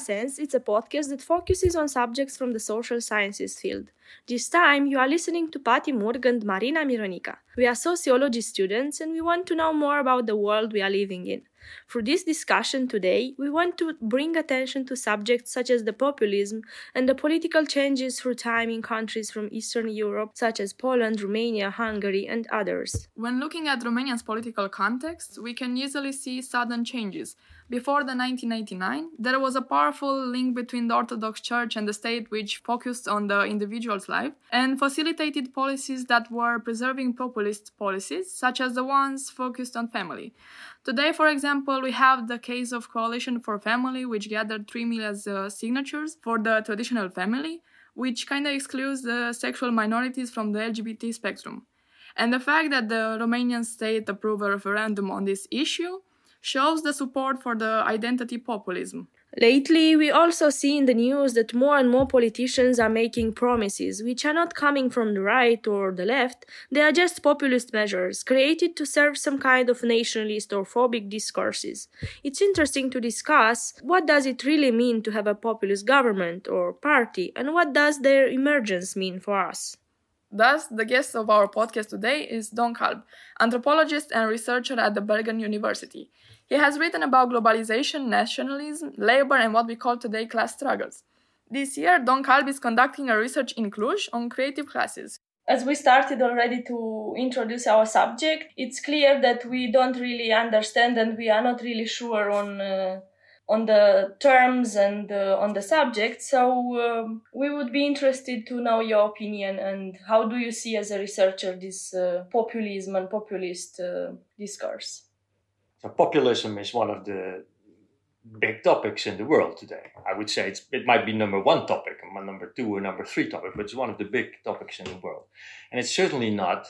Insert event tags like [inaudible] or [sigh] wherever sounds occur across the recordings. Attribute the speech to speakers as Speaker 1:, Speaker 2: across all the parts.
Speaker 1: Contrasense it's a podcast that focuses on subjects from the social sciences field. This time, you are listening to Pati Murg and Marina Mironica. We are sociology students and we want to know more about the world we are living in. Through this discussion today, we want to bring attention to subjects such as the populism and the political changes through time in countries from Eastern Europe, such as Poland, Romania, Hungary, and others.
Speaker 2: When looking at Romania's political context, we can easily see sudden changes. Before the 1989, there was a powerful link between the Orthodox Church and the state which focused on the individual's life and facilitated policies that were preserving populist policies, such as the ones focused on family. Today, for example, we have the case of Coalition for Family, which gathered 3 million uh, signatures for the traditional family, which kind of excludes the sexual minorities from the LGBT spectrum. And the fact that the Romanian state approved a referendum on this issue shows the support for the identity populism.
Speaker 1: Lately, we also see in the news that more and more politicians are making promises which are not coming from the right or the left, they are just populist measures created to serve some kind of nationalist or phobic discourses. It's interesting to discuss what does it really mean to have a populist government or party and what does their emergence mean for us.
Speaker 2: Thus, the guest of our podcast today is Don Kalb, anthropologist and researcher at the Bergen University. He has written about globalization, nationalism, labor, and what we call today class struggles. This year, Don Kalb is conducting a research in Cluj on creative classes. As we started already to introduce our subject, it's clear that we don't really understand and we are not really sure on uh, on the terms and uh, on the subject. So um, we would be interested to know your opinion and how do you see as a researcher this uh, populism and populist uh, discourse?
Speaker 3: So populism is one of the big topics in the world today. I would say it might be number one topic, number two or number three topic, but it's one of the big topics in the world. And it's certainly not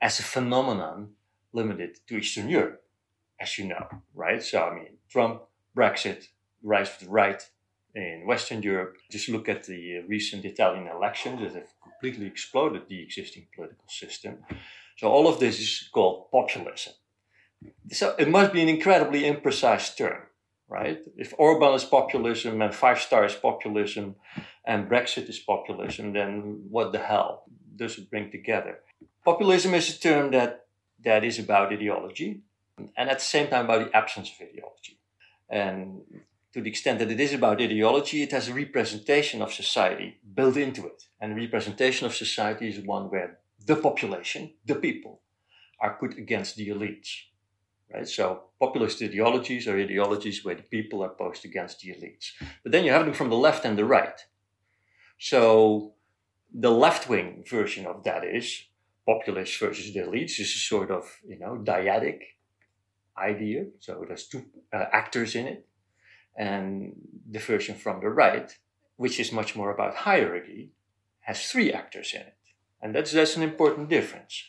Speaker 3: as a phenomenon limited to Eastern Europe, as you know, right? So, I mean, Trump, Brexit, rise of the right in Western Europe. Just look at the recent Italian elections that have completely exploded the existing political system. So, all of this is called populism. So it must be an incredibly imprecise term, right? If Orban is populism and Five Star is populism and Brexit is populism, then what the hell does it bring together? Populism is a term that, that is about ideology and at the same time about the absence of ideology. And to the extent that it is about ideology, it has a representation of society built into it. And representation of society is one where the population, the people, are put against the elites right? So populist ideologies are ideologies where the people are posed against the elites. But then you have them from the left and the right. So the left wing version of that is populist versus the elites is a sort of, you know, dyadic idea. So there's two uh, actors in it. And the version from the right, which is much more about hierarchy, has three actors in it. And that's, that's an important difference.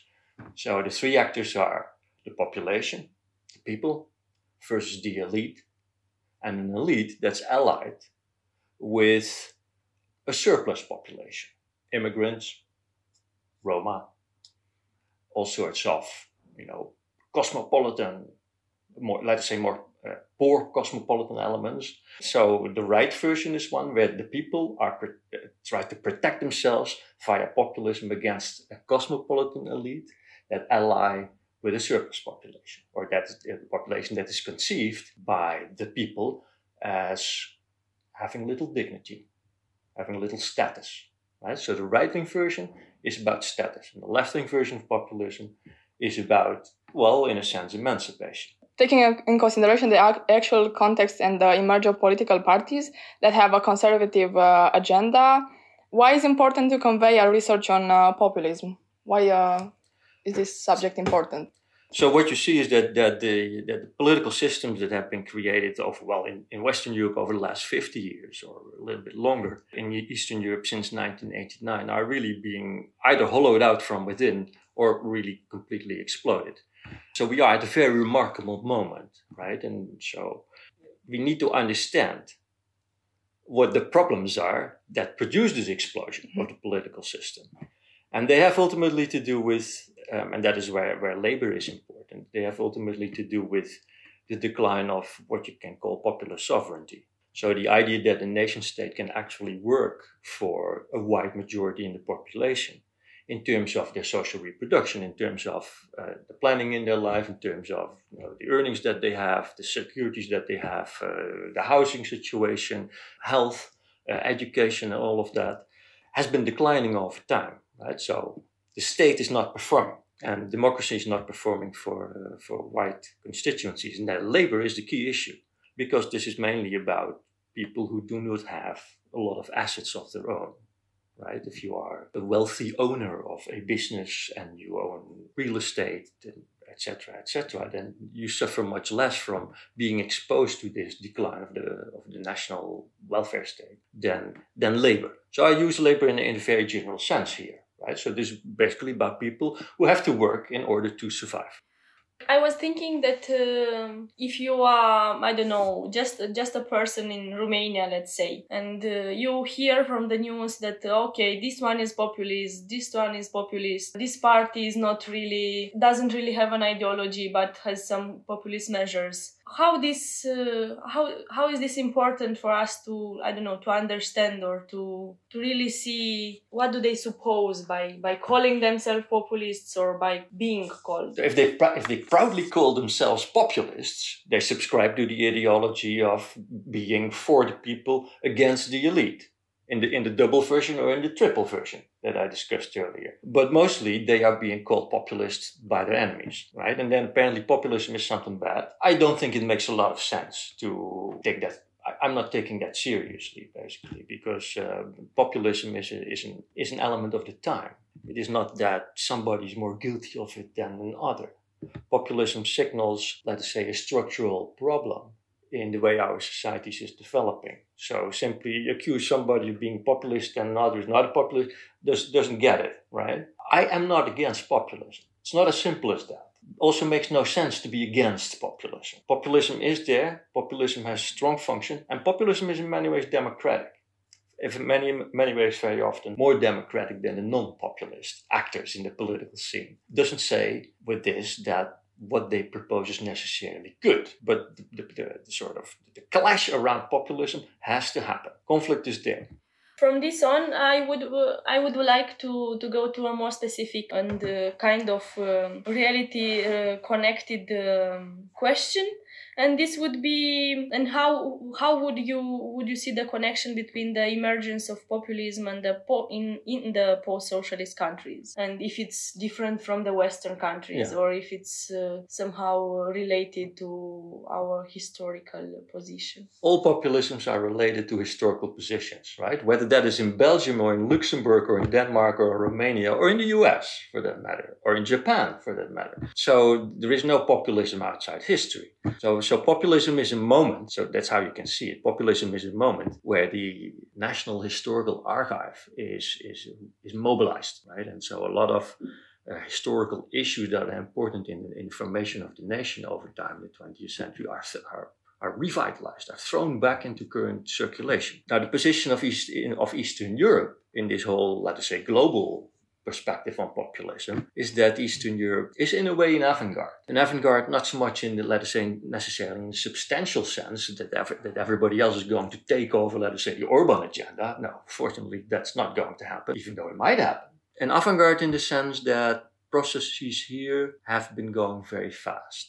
Speaker 3: So the three actors are the population, the people versus the elite, and an elite that's allied with a surplus population, immigrants, Roma, all sorts of, you know, cosmopolitan, more, let's say more uh, poor cosmopolitan elements. So the right version is one where the people are uh, try to protect themselves via populism against a cosmopolitan elite that ally with a surplus population, or that a population that is conceived by the people as having little dignity, having little status. Right? So the right wing version is about status, and the left wing version of populism is about, well, in a sense, emancipation.
Speaker 2: Taking in consideration the actual context and the emergence of political parties that have a conservative uh, agenda, why is it important to convey a research on uh, populism? Why uh, is this subject important?
Speaker 3: So what you see is that, that, the, that the political systems that have been created over, well, in, in Western Europe over the last 50 years or a little bit longer, in Eastern Europe since 1989, are really being either hollowed out from within or really completely exploded. So we are at a very remarkable moment, right? And so we need to understand what the problems are that produce this explosion of the political system. And they have ultimately to do with um, and that is where, where labor is important. They have ultimately to do with the decline of what you can call popular sovereignty. So the idea that a nation state can actually work for a wide majority in the population in terms of their social reproduction, in terms of uh, the planning in their life, in terms of you know, the earnings that they have, the securities that they have, uh, the housing situation, health, uh, education, and all of that, has been declining over time. Right, so the state is not performing, and democracy is not performing for uh, for white constituencies, and that labor is the key issue because this is mainly about people who do not have a lot of assets of their own right? If you are a wealthy owner of a business and you own real estate, etc., etc., then you suffer much less from being exposed to this decline of the of the national welfare state than than labor. So I use labor in, in a very general sense here, right? So this is basically about people who have to work in order to survive.
Speaker 1: I was thinking that uh, if you are, I don't know, just just a person in Romania, let's say, and uh, you hear from the news that okay, this one is populist, this one is populist, this party is not really doesn't really have an ideology but has some populist measures how this uh, how how is this important for us to i don't know to understand or to to really see what do they suppose by by calling themselves populists or by being called
Speaker 3: if they if they proudly call themselves populists they subscribe to the ideology of being for the people against the elite in the in the double version or in the triple version that I discussed earlier. But mostly they are being called populists by their enemies, right? And then apparently populism is something bad. I don't think it makes a lot of sense to take that. I, am not taking that seriously, basically, because uh, populism is, a, is, an, is an element of the time. It is not that somebody is more guilty of it than another. Populism signals, let us say, a structural problem in the way our societies is developing. So simply accuse somebody of being populist and another is not a populist does, doesn't get it, right? I am not against populism. It's not as simple as that. Also makes no sense to be against populism. Populism is there, populism has strong function, and populism is in many ways democratic. If in many, many ways, very often more democratic than the non populist actors in the political scene. Doesn't say with this that what they propose is necessarily good, but the, the, the, the sort of the clash around populism has to happen. Conflict is there.
Speaker 1: From this on, I would uh, I would like to, to go to a more specific and uh, kind of um, reality uh, connected um, question and this would be and how how would you would you see the connection between the emergence of populism and the po- in in the post-socialist countries? And if it's different from the western countries yeah. or if it's uh, somehow related to our historical position?
Speaker 3: All populisms are related to historical positions right? Whether that is in belgium or in luxembourg or in denmark or romania or in the us for that matter or in japan for that matter. So there is no populism outside history. So so populism is a moment, so that's how you can see it. Populism is a moment where the National Historical Archive is, is, is mobilized, right? And so a lot of uh, historical issues that are important in the information of the nation over time in the 20th century are, are are revitalized, are thrown back into current circulation. Now, the position of, East, in, of Eastern Europe in this whole, let us say, global perspective on populism is that Eastern Europe is in a way an avant-garde. An avant-garde not so much in the, let us say, necessarily in the substantial sense that, ev- that everybody else is going to take over, let us say, the Orban agenda. No, fortunately, that's not going to happen, even though it might happen. An avant-garde in the sense that processes here have been going very fast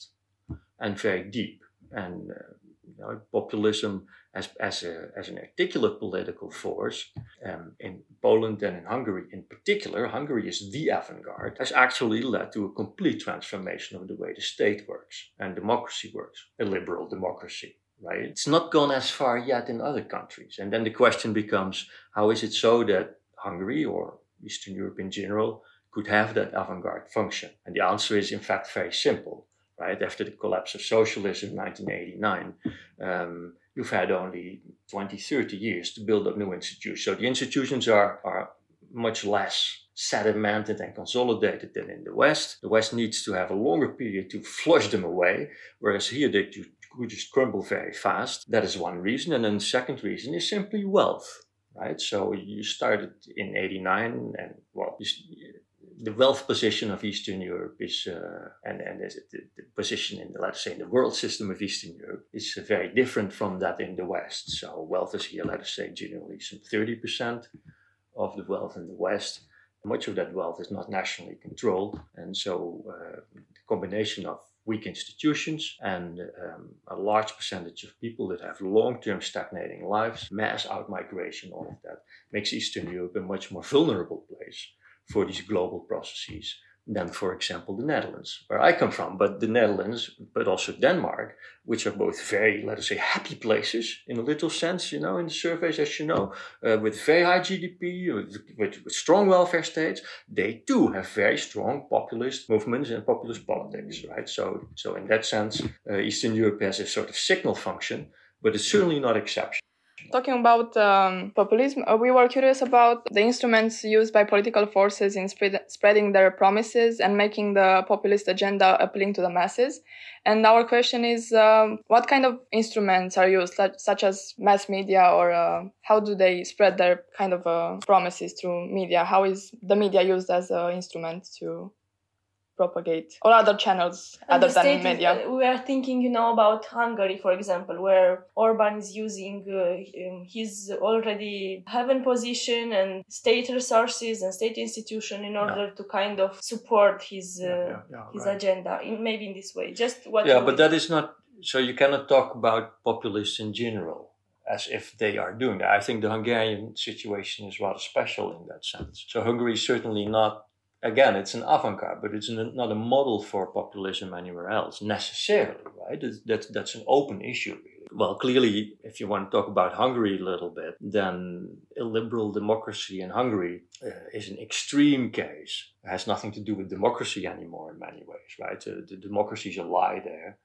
Speaker 3: and very deep. And uh, you know, populism as, as, a, as an articulate political force um, in Poland and in Hungary in particular, Hungary is the avant garde, has actually led to a complete transformation of the way the state works and democracy works, a liberal democracy. Right? It's not gone as far yet in other countries. And then the question becomes how is it so that Hungary or Eastern Europe in general could have that avant garde function? And the answer is, in fact, very simple. Right after the collapse of socialism in 1989, um, you've had only 20, 30 years to build up new institutions. So the institutions are, are much less sedimented and consolidated than in the West. The West needs to have a longer period to flush them away, whereas here they could just crumble very fast. That is one reason. And then the second reason is simply wealth, right? So you started in 89 and well, you, the wealth position of Eastern Europe is, uh, and, and the, the, position in, the, let's say, in the world system of Eastern Europe is very different from that in the West. So wealth is here, let us say, generally some 30% of the wealth in the West. Much of that wealth is not nationally controlled. And so uh, the combination of weak institutions and um, a large percentage of people that have long-term stagnating lives, mass outmigration, all of that makes Eastern Europe a much more vulnerable place for these global processes than, for example, the Netherlands, where I come from. But the Netherlands, but also Denmark, which are both very, let us say, happy places in a little sense, you know, in the surveys, as you know, uh, with very high GDP, with, with, with, strong welfare states, they too have very strong populist movements and populist politics, right? So, so in that sense, uh, Eastern Europe has a sort of signal function, but it's certainly not exception.
Speaker 2: Talking about um, populism, uh, we were curious about the instruments used by political forces in spread, spreading their promises and making the populist agenda appealing to the masses. And our question is, um, what kind of instruments are used, such, such as mass media, or uh, how do they spread their kind of uh, promises through media? How is the media used as an instrument to propagate or other channels and other than media.
Speaker 1: Is, uh, we are thinking, you know, about Hungary, for example, where Orban is using uh, um, his already heaven position and state resources and state institution in order yeah. to kind of support his uh, yeah, yeah, his right. agenda. In, maybe in this way, just what.
Speaker 3: Yeah, but that is not. So you cannot talk about populists in general as if they are doing that. I think the Hungarian situation is rather special in that sense. So Hungary is certainly not again, it's an avant-garde, but it's not a model for populism anywhere else necessarily, right? That's that's an open issue. Really. Well, clearly, if you want to talk about Hungary a little bit, then illiberal democracy in Hungary uh, is an extreme case. It has nothing to do with democracy anymore in many ways, right? Uh, the democracy is a lie there.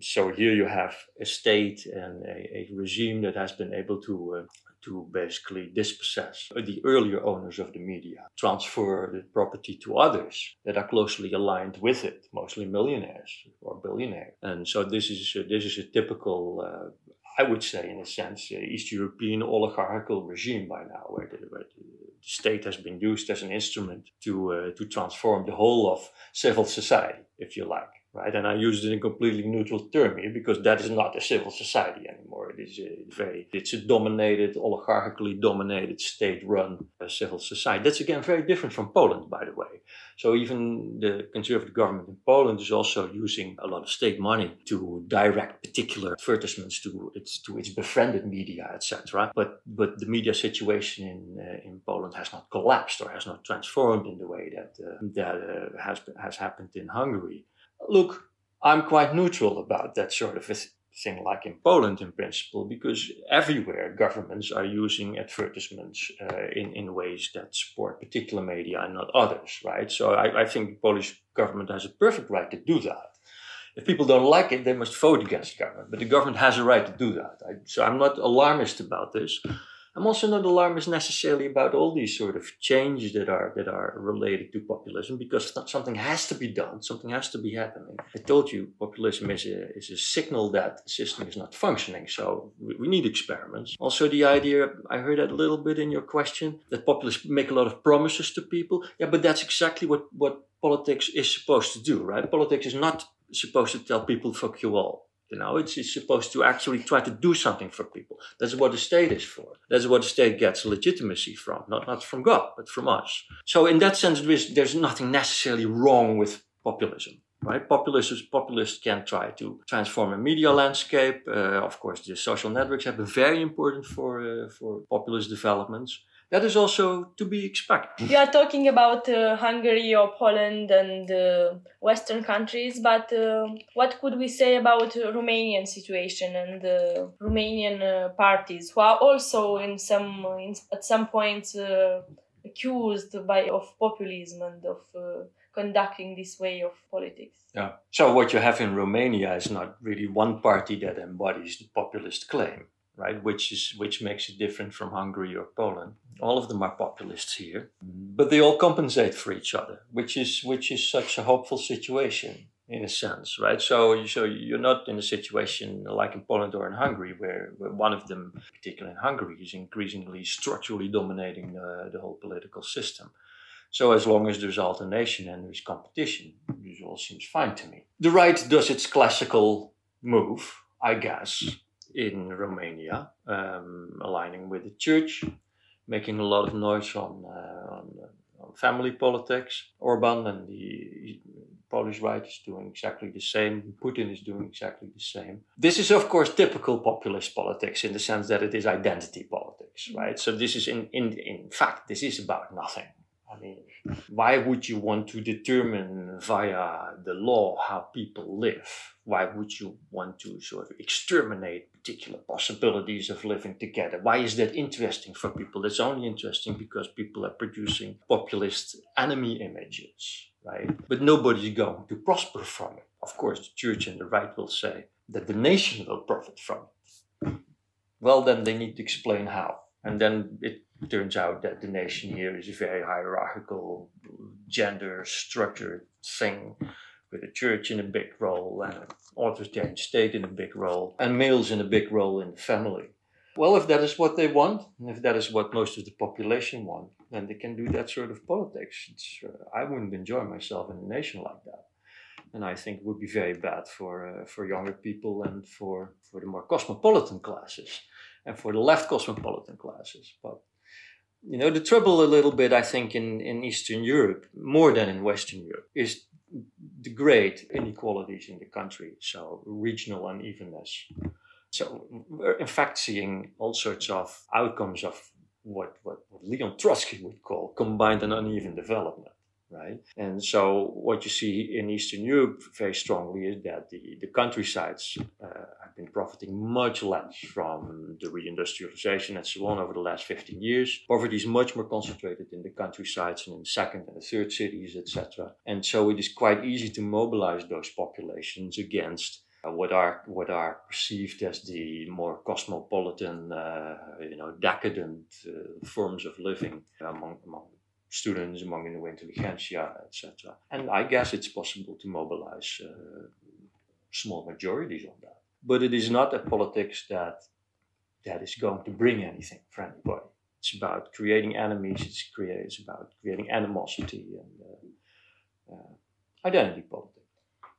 Speaker 3: So here you have a state and a, a regime that has been able to uh, to basically dispossess the earlier owners of the media, transfer the property to others that are closely aligned with it, mostly millionaires or billionaires. And so this is a, this is a typical, uh, I would say, in a sense, uh, East European oligarchical regime by now, where the, where the state has been used as an instrument to uh, to transform the whole of civil society, if you like right? And I use it in a completely neutral term here because that is not a civil society anymore. It is a very, it's a dominated, oligarchically dominated, state-run uh, civil society. That's again very different from Poland, by the way. So even the conservative government in Poland is also using a lot of state money to direct particular advertisements to its to its befriended media, etc. But but the media situation in uh, in Poland has not collapsed or has not transformed in the way that uh, that uh, has has happened in Hungary look, I'm quite neutral about that sort of thing, like in Poland in principle, because everywhere governments are using advertisements uh, in, in ways that support particular media and not others, right? So I, I think the Polish government has a perfect right to do that. If people don't like it, they must vote against the government, but the government has a right to do that. I, so I'm not alarmist about this. I'm also not alarmist necessarily about all these sort of changes that are that are related to populism because something has to be done, something has to be happening. I told you populism is a is a signal that the system is not functioning, so we, we need experiments. Also, the idea I heard that a little bit in your question that populists make a lot of promises to people. Yeah, but that's exactly what what politics is supposed to do, right? Politics is not supposed to tell people fuck you all you know, it's, it's supposed to actually try to do something for people. That's what the state is for. That's what the state gets legitimacy from, not, not from God, but from us. So in that sense, there is, there's nothing necessarily wrong with populism. Right? Populists, populists can try to transform a media landscape. Uh, of course, the social networks have been very important for, uh, for populist developments that is also to be expected.
Speaker 1: You are talking about uh, Hungary or Poland and uh, Western countries, but uh, what could we say about Romanian situation and the Romanian uh, parties who are also in some in, at some points uh, accused by of populism and of uh, conducting this way of politics.
Speaker 3: Yeah. So what you have in Romania is not really one party that embodies the populist claim right? Which is which makes it different from Hungary or Poland. All of them are populists here, but they all compensate for each other, which is which is such a hopeful situation in a sense, right? So so you're not in a situation like in Poland or in Hungary where, where one of them, particularly in Hungary, is increasingly structurally dominating the, the whole political system. So as long as there's alternation and there's competition, this all seems fine to me. The right does its classical move, I guess, in Romania, um, aligning with the church, making a lot of noise on, uh, on, on, family politics. Orban and the Polish right is doing exactly the same. Putin is doing exactly the same. This is, of course, typical populist politics in the sense that it is identity politics, right? So this is, in, in, in fact, this is about nothing. I mean, why would you want to determine via the law how people live? Why would you want to sort of exterminate particular possibilities of living together? Why is that interesting for people? It's only interesting because people are producing populist enemy images, right? But nobody's going to prosper from it. Of course, the church and the right will say that the nation will profit from it. Well, then they need to explain how. And then it turns out that the nation here is a very hierarchical, gender structured thing with a church in a big role and an authoritarian state in a big role and males in a big role in the family. Well, if that is what they want, and if that is what most of the population want, then they can do that sort of politics. Uh, I wouldn't enjoy myself in a nation like that, and I think it would be very bad for uh, for younger people and for for the more cosmopolitan classes, and for the left cosmopolitan classes. But you know, the trouble a little bit, I think, in, in Eastern Europe, more than in Western Europe, is the great inequalities in the country. So regional unevenness. So we're in fact seeing all sorts of outcomes of what, what, what Leon Trotsky would call combined and uneven development right? And so what you see in Eastern Europe very strongly is that the, the countrysides uh, have been profiting much less from the reindustrialization and so on over the last 15 years. Poverty is much more concentrated in the countrysides and in the second and the third cities, etc. And so it is quite easy to mobilize those populations against uh, what are what are perceived as the more cosmopolitan, uh, you know, decadent uh, forms of living among among students, among the intelligentsia, etc. And I guess it's possible to mobilize uh, small majorities on that. But it is not a politics that that is going to bring anything for anybody. It's about creating enemies. It's, create, it's about creating animosity and uh, uh, identity politics.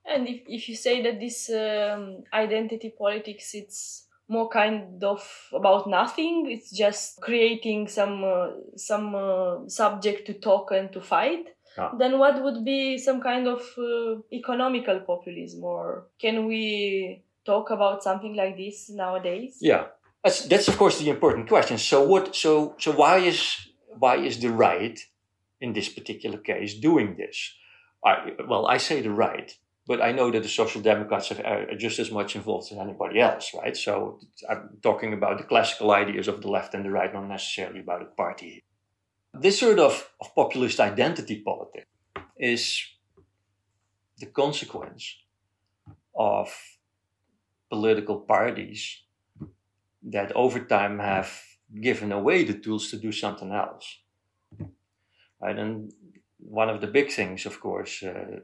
Speaker 1: And if, if you say that this um, identity politics, it's more kind of about nothing. It's just creating some uh, some uh, subject to talk and to fight. Ah. then what would be some kind of uh, economical populism? Or can we talk about something like this nowadays?
Speaker 3: Yeah. That's that's of course the important question. So what so so why is why is the right in this particular case doing this? I, well i say the right but I know that the Social Democrats are just as much involved as anybody else, right? So I'm talking about the classical ideas of the left and the right, not necessarily about a party. This sort of, of populist identity politics is the consequence of political parties that over time have given away the tools to do something else. Right? And one of the big things, of course, uh,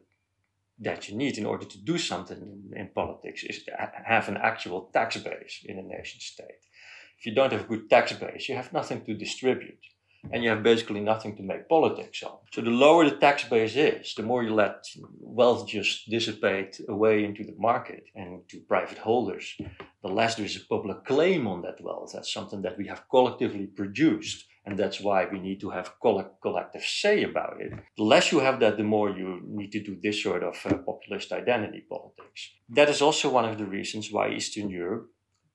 Speaker 3: that you need in order to do something in, in politics is to have an actual tax base in a nation state. If you don't have a good tax base, you have nothing to distribute and you have basically nothing to make politics on. So the lower the tax base is, the more you let wealth just dissipate away into the market and to private holders, the less there is a public claim on that wealth. That's something that we have collectively produced. And that's why we need to have collective say about it. The less you have that, the more you need to do this sort of uh, populist identity politics. That is also one of the reasons why Eastern Europe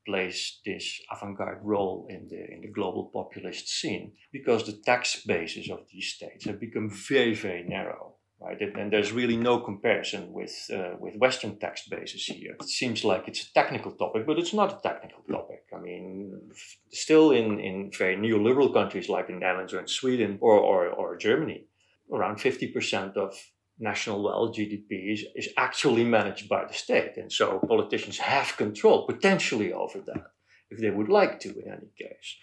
Speaker 3: plays this avant-garde role in the in the global populist scene because the tax bases of these states have become very very narrow right and there's really no comparison with uh, with western tax bases here it seems like it's a technical topic but it's not a technical topic i mean f- still in in very neoliberal countries like the netherlands or in sweden or or, or germany around 50% of national wealth, GDP, is, is actually managed by the state. And so politicians have control potentially over that if they would like to, in any case.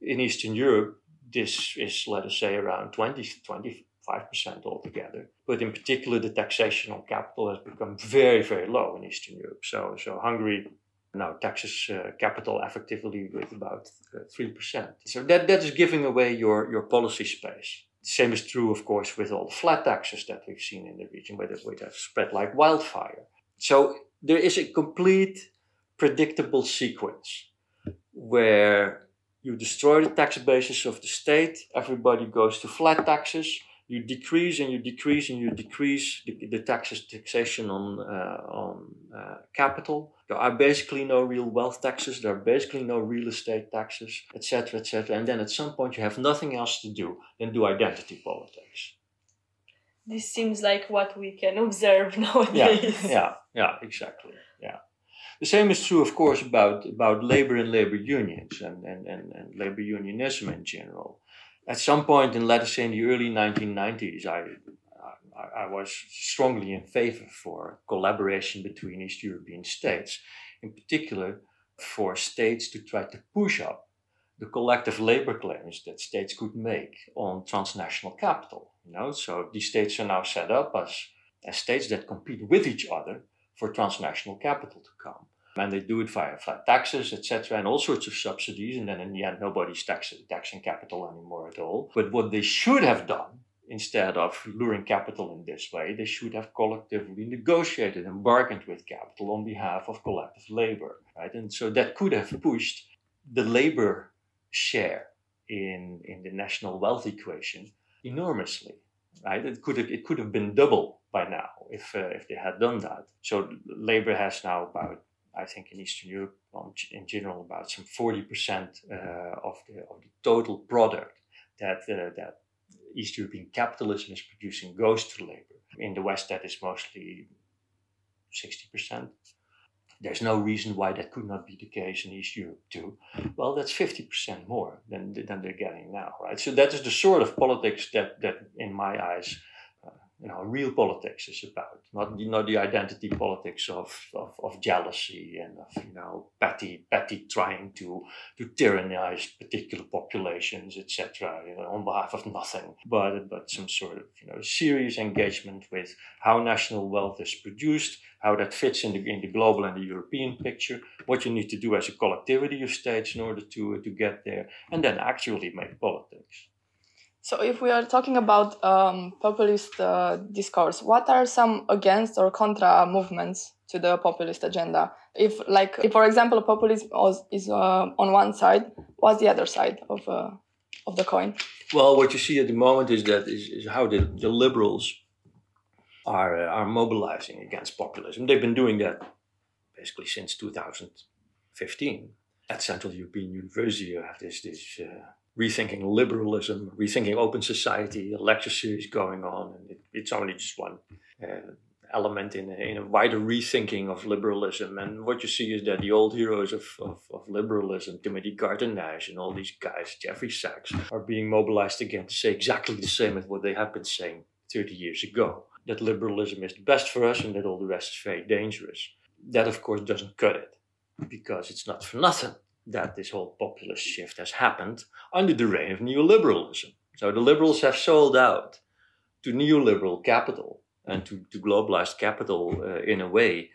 Speaker 3: In Eastern Europe, this is, let us say, around 20, 20, 25% altogether. But in particular, the taxation on capital has become very, very low in Eastern Europe. So, so Hungary now taxes uh, capital effectively with about uh, 3%. So that, that is giving away your, your policy space The same is true, of course, with all the flat taxes that we've seen in the region, where they have spread like wildfire. So there is a complete predictable sequence where you destroy the tax basis of the state, everybody goes to flat taxes, you decrease and you decrease and you decrease the, the taxes taxation on uh, on uh, capital. There are basically no real wealth taxes. There are basically no real estate taxes, etc., etc. And then at some point you have nothing else to do than do identity politics.
Speaker 1: This seems like what we can observe [laughs] nowadays.
Speaker 3: Yeah, yeah, yeah, exactly. Yeah. The same is true, of course, about, about labor and labor unions and, and, and, and labor unionism in general. At some point in, let us say, in the early 1990s, I, I, was strongly in favor for collaboration between East European states, in particular for states to try to push up the collective labor claims that states could make on transnational capital. You know, so these states are now set up as, as states that compete with each other for transnational capital to come. And they do it via flat taxes, etc., and all sorts of subsidies. And then in the end, nobody's tax, taxing capital anymore at all. But what they should have done, instead of luring capital in this way, they should have collectively negotiated and bargained with capital on behalf of collective labor, right? And so that could have pushed the labor share in, in the national wealth equation enormously, right? It could have, it could have been double by now if uh, if they had done that. So labor has now about I think in Eastern Europe in general about some forty percent uh, of the of the total product that uh, that East European capitalism is producing goes to labor. In the West, that is mostly sixty percent. There's no reason why that could not be the case in East Europe too. Well, that's 50% more than, than they're getting now, right? So that is the sort of politics that, that in my eyes, you know, real politics is about, not not the identity politics of, of, of jealousy and of you know petty petty trying to to tyrannize particular populations, etc. You know, on behalf of nothing, but but some sort of you know serious engagement with how national wealth is produced, how that fits in the in the global and the European picture, what you need to do as a collectivity of states in order to to get there, and then actually make politics.
Speaker 2: So, if we are talking about um, populist uh, discourse, what are some against or contra movements to the populist agenda? If, like, if for example, populism is uh, on one side, what's the other side of uh, of the coin?
Speaker 3: Well, what you see at the moment is that is, is how the, the liberals are uh, are mobilizing against populism. They've been doing that basically since 2015 at Central European University. You have this this uh, rethinking liberalism, rethinking open society, a lecture series going on, and it, it's only just one uh, element in a, in a wider rethinking of liberalism. And what you see is that the old heroes of, of, of liberalism, Timothy Garton Ash and all these guys, Jeffrey Sachs, are being mobilized again to say exactly the same as what they have been saying 30 years ago. That liberalism is the best for us and that all the rest is very dangerous. That, of course, doesn't cut it because it's not for nothing that this whole populist shift has happened under the reign of neoliberalism. So the liberals have sold out to neoliberal capital and to, to globalized capital uh, in a way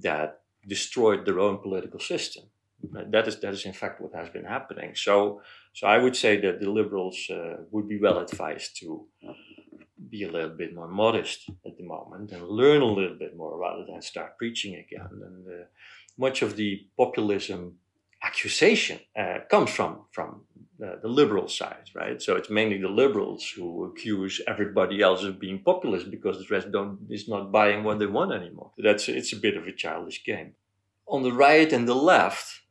Speaker 3: that destroyed their own political system. That is, that is in fact what has been happening. So, so I would say that the liberals uh, would be well advised to be a little bit more modest at the moment and learn a little bit more rather than start preaching again. And uh, much of the populism accusation uh, comes from from uh, the liberal side, right? So it's mainly the liberals who accuse everybody else of being populist because the rest don't is not buying what they want anymore. That's it's a bit of a childish game. On the right and the left,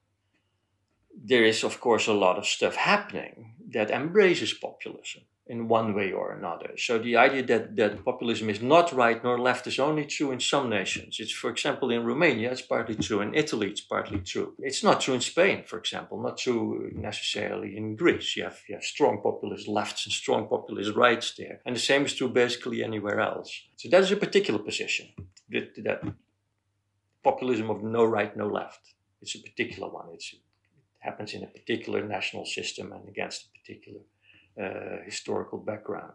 Speaker 3: there is of course a lot of stuff happening that embraces populism in one way or another. So the idea that, that populism is not right nor left is only true in some nations. It's, for example, in Romania, it's partly true. In Italy, it's partly true. It's not true in Spain, for example, not true necessarily in Greece. You have, you have strong populist lefts and strong populist rights there. And the same is true basically anywhere else. So that is a particular position, that, that populism of no right, no left. It's a particular one. It's, it happens in a particular national system and against a particular Uh, historical background.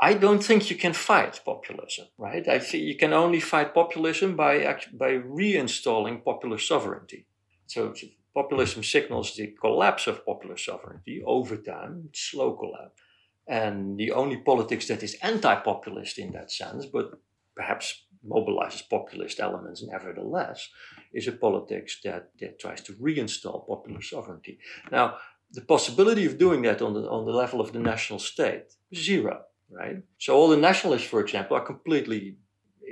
Speaker 3: I don't think you can fight populism, right? I think you can only fight populism by by reinstalling popular sovereignty. So populism signals the collapse of popular sovereignty over time, slow collapse. And the only politics that is anti populist in that sense, but perhaps mobilizes populist elements nevertheless, is a politics that, that tries to reinstall popular sovereignty. Now, the possibility of doing that on the, on the level of the national state, zero, right? So all the nationalists, for example, are completely,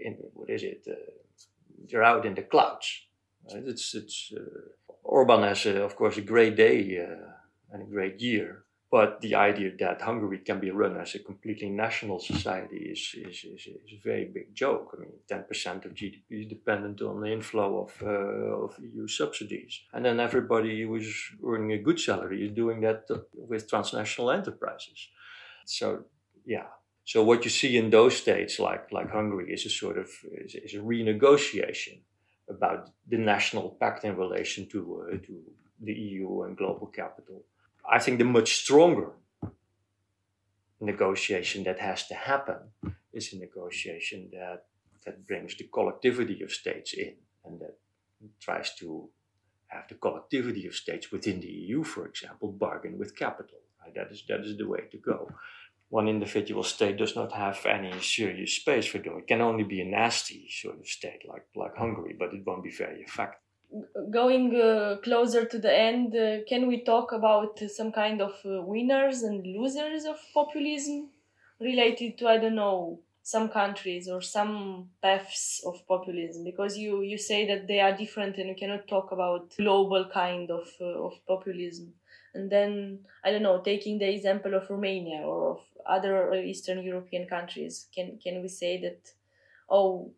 Speaker 3: in, what is it, uh, they're out in the clouds. Right? It's, it's, uh, Orban has, uh, of course, a great day uh, and a great year but the idea that Hungary can be run as a completely national society is, is, is, is a very big joke. I mean, 10% of GDP is dependent on the inflow of, uh, of EU subsidies. And then everybody who is earning a good salary is doing that with transnational enterprises. So, yeah. So what you see in those states like, like Hungary is a sort of is, is a renegotiation about the national pact in relation to, uh, to the EU and global capital. I think the much stronger negotiation that has to happen is a negotiation that that brings the collectivity of states in and that tries to have the collectivity of states within the EU, for example, bargain with capital. Right? That is that is the way to go. One individual state does not have any serious space for doing. It can only be a nasty sort of state like like Hungary, but it won't be very effective
Speaker 1: going uh, closer to the end, uh, can we talk about some kind of uh, winners and losers of populism related to, I don't know, some countries or some paths of populism? Because you, you say that they are different and you cannot talk about global kind of, uh, of populism. And then, I don't know, taking the example of Romania or of other Eastern European countries, can, can we say that, oh,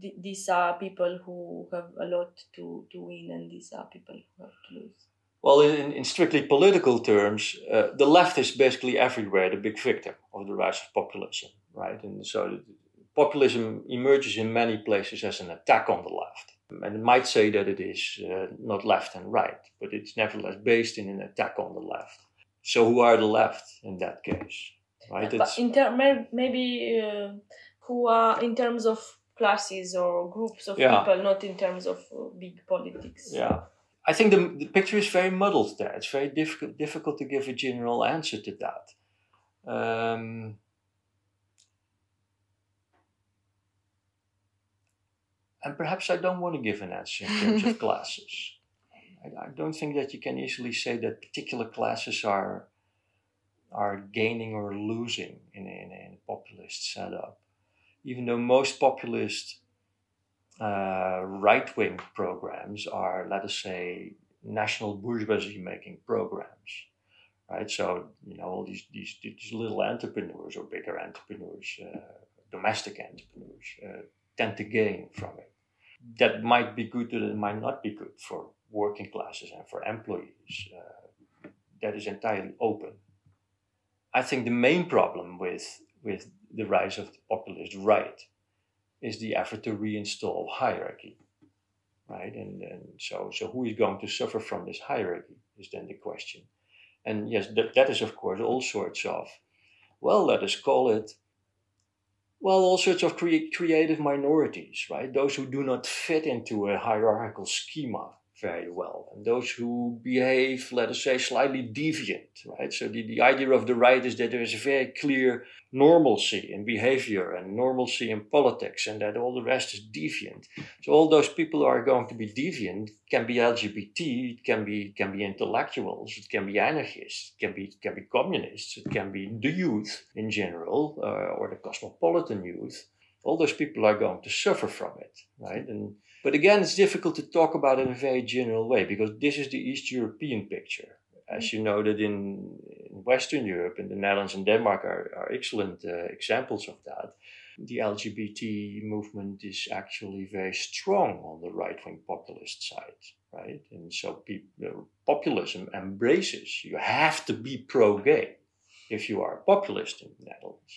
Speaker 1: th- these are people who have a lot to, to win and these are people who have to lose.
Speaker 3: Well, in, in strictly political terms, uh, the left is basically everywhere the big victim of the rise of populism, right? And so populism emerges in many places as an attack on the left. And it might say that it is uh, not left and right, but it's nevertheless based in an attack on the left. So who are the left in that case, right?
Speaker 1: But in ter- maybe uh, who are in terms of classes or groups of yeah. people, not in terms of uh, big politics.
Speaker 3: Yeah. I think the, the picture is very muddled there. It's very difficult, difficult to give a general answer to that. Um, and perhaps I don't want to give an answer in terms of [laughs] classes. I, I, don't think that you can easily say that particular classes are are gaining or losing in in in a populist setup even though most populist uh, right wing programs are, let us say, national bourgeoisie making programs. Right, so you know all these these, these little entrepreneurs or bigger entrepreneurs, uh, domestic entrepreneurs, uh, tend to gain from it. That might be good, it might not be good for working classes and for employees. Uh, that is entirely open. I think the main problem with with the rise of the populist right is the effort to reinstall hierarchy right? And, and so so who is going to suffer from this hierarchy is then the question. And yes that, that is of course all sorts of well let us call it well all sorts of cre- creative minorities right? Those who do not fit into a hierarchical schema very well. And those who behave, let us say, slightly deviant, right? So the, the idea of the right is that there is a very clear normalcy in behavior and normalcy in politics, and that all the rest is deviant. So all those people who are going to be deviant can be LGBT, it can be can be intellectuals, it can be anarchists, it can be can be communists, it can be the youth in general, uh, or the cosmopolitan youth. All those people are going to suffer from it, right? And but again, it's difficult to talk about it in a very general way because this is the East European picture. As you know, that in, in Western Europe, in the Netherlands and Denmark are, are excellent uh, examples of that. The LGBT movement is actually very strong on the right wing populist side, right? And so uh, populism embraces you have to be pro gay if you are a populist in the Netherlands.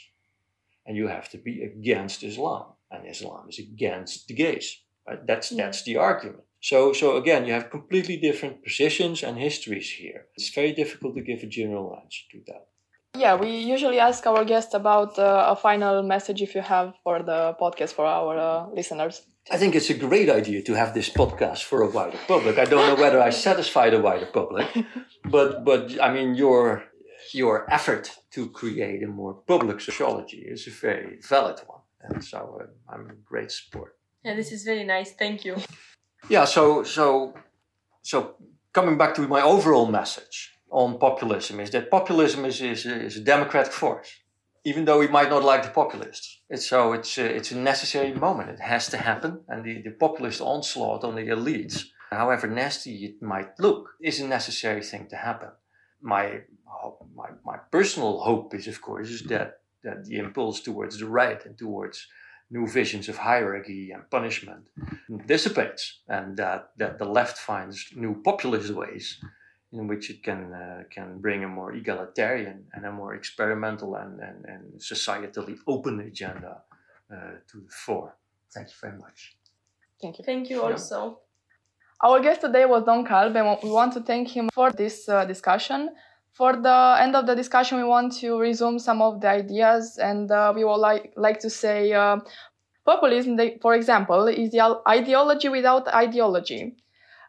Speaker 3: And you have to be against Islam, and Islam is against the gays. Right? That's that's the argument. So so again, you have completely different positions and histories here. It's very difficult to give a general answer to that.
Speaker 2: Yeah, we usually ask our guests about uh, a final message if you have for the podcast for our uh, listeners.
Speaker 3: I think it's a great idea to have this podcast for a wider public. I don't know whether I satisfy the wider public, [laughs] but but I mean your your effort to create a more public sociology is a very valid one. And so uh, I'm a great support.
Speaker 1: Yeah, this is very nice. Thank you.
Speaker 3: Yeah, so so so coming back to my overall message on populism is that populism is, is, is a democratic force even though we might not like the populists. It's so it's a, it's a necessary moment. It has to happen, and the, the populist onslaught on the elites, however nasty it might look, is a necessary thing to happen. My my my personal hope is, of course, is that that the impulse towards the right and towards new visions of hierarchy and punishment dissipates, and that that the left finds new populist ways in which it can uh, can bring a more egalitarian and a more experimental and, and, and societally open agenda uh, to the fore. Thank you very much.
Speaker 2: Thank you.
Speaker 1: Thank you also.
Speaker 2: Our guest today was Don Kalb, and we want to thank him for this uh, discussion. For the end of the discussion, we want to resume some of the ideas, and uh, we would like, like to say uh, populism, for example, is the ideology without ideology.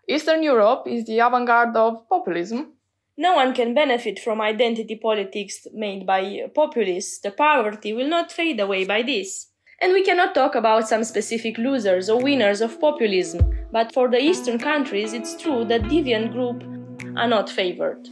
Speaker 2: Eastern Europe is the avant garde of populism.
Speaker 1: No one can benefit from identity politics made by populists. The poverty will not fade away by this. And we cannot talk about some specific losers or winners of populism, but for the Eastern countries, it's true that deviant groups are not favored.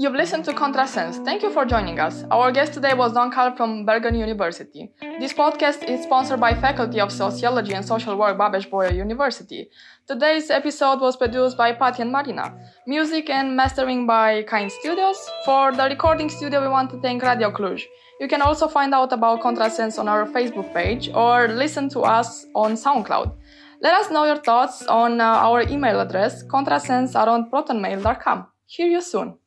Speaker 2: You've listened to Contrasense. Thank you for joining us. Our guest today was Don Kalb from Bergen University. This podcast is sponsored by Faculty of Sociology and Social Work Babeș-Bolyai University. Today's episode was produced by Pati and Marina. Music and mastering by Kind Studios. For the recording studio, we want to thank Radio Cluj. You can also find out about Contrasense on our Facebook page or listen to us on SoundCloud. Let us know your thoughts on uh, our email address contrasense@protonmail.com. Hear you soon.